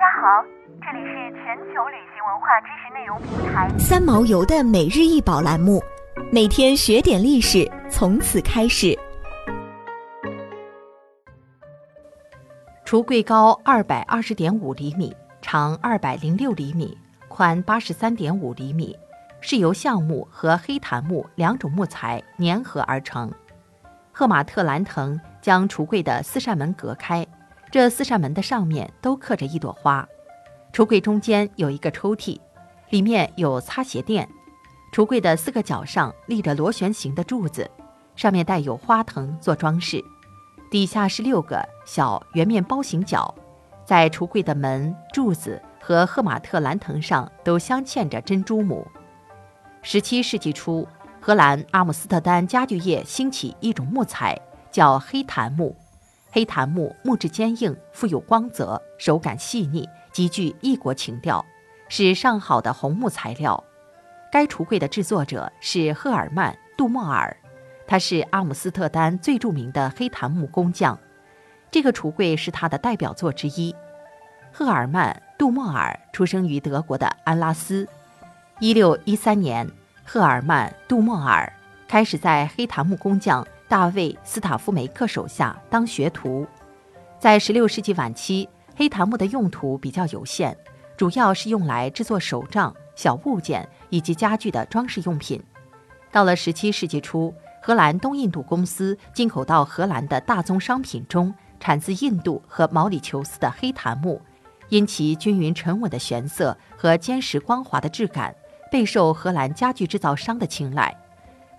家好，这里是全球旅行文化知识内容平台三毛游的每日一宝栏目，每天学点历史，从此开始。橱柜高二百二十点五厘米，长二百零六厘米，宽八十三点五厘米，是由橡木和黑檀木两种木材粘合而成。赫马特兰藤将橱柜的四扇门隔开。这四扇门的上面都刻着一朵花，橱柜中间有一个抽屉，里面有擦鞋垫。橱柜的四个角上立着螺旋形的柱子，上面带有花藤做装饰，底下是六个小圆面包形角，在橱柜的门、柱子和赫马特兰藤上都镶嵌着珍珠母。十七世纪初，荷兰阿姆斯特丹家具业兴起一种木材，叫黑檀木。黑檀木木质坚硬，富有光泽，手感细腻，极具异国情调，是上好的红木材料。该橱柜的制作者是赫尔曼·杜莫尔，他是阿姆斯特丹最著名的黑檀木工匠。这个橱柜是他的代表作之一。赫尔曼·杜莫尔出生于德国的安拉斯。一六一三年，赫尔曼·杜莫尔开始在黑檀木工匠。大卫·斯塔夫梅克手下当学徒，在16世纪晚期，黑檀木的用途比较有限，主要是用来制作手杖、小物件以及家具的装饰用品。到了17世纪初，荷兰东印度公司进口到荷兰的大宗商品中，产自印度和毛里求斯的黑檀木，因其均匀沉稳的玄色和坚实光滑的质感，备受荷兰家具制造商的青睐。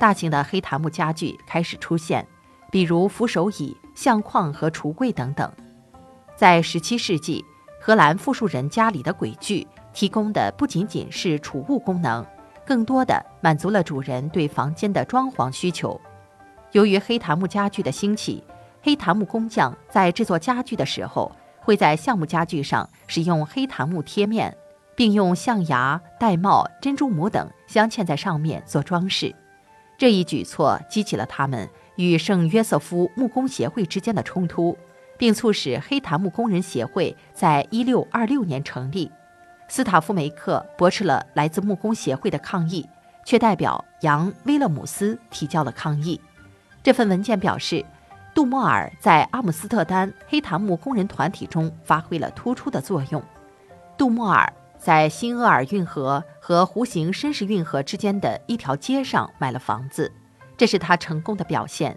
大型的黑檀木家具开始出现，比如扶手椅、相框和橱柜等等。在17世纪，荷兰富庶人家里的轨具提供的不仅仅是储物功能，更多的满足了主人对房间的装潢需求。由于黑檀木家具的兴起，黑檀木工匠在制作家具的时候，会在橡木家具上使用黑檀木贴面，并用象牙、玳瑁、珍珠母等镶嵌在上面做装饰。这一举措激起了他们与圣约瑟夫木工协会之间的冲突，并促使黑檀木工人协会在一六二六年成立。斯塔夫梅克驳斥了来自木工协会的抗议，却代表杨威勒姆斯提交了抗议。这份文件表示，杜莫尔在阿姆斯特丹黑檀木工人团体中发挥了突出的作用。杜莫尔。在新厄尔运河和弧形绅士运河之间的一条街上买了房子，这是他成功的表现。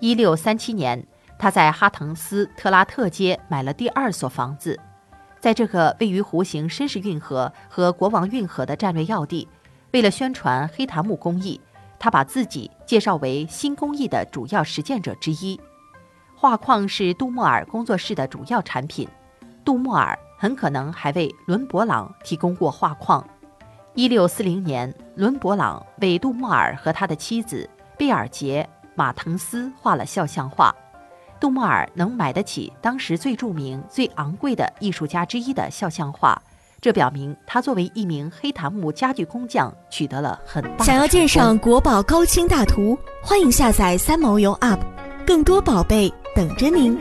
一六三七年，他在哈滕斯特拉特街买了第二所房子，在这个位于弧形绅士运河和国王运河的战略要地。为了宣传黑檀木工艺，他把自己介绍为新工艺的主要实践者之一。画框是杜莫尔工作室的主要产品。杜莫尔。很可能还为伦勃朗提供过画框。一六四零年，伦勃朗为杜莫尔和他的妻子贝尔杰·马滕斯画了肖像画。杜莫尔能买得起当时最著名、最昂贵的艺术家之一的肖像画，这表明他作为一名黑檀木家具工匠取得了很大。想要鉴赏国宝高清大图，欢迎下载三毛游 App，更多宝贝等着您。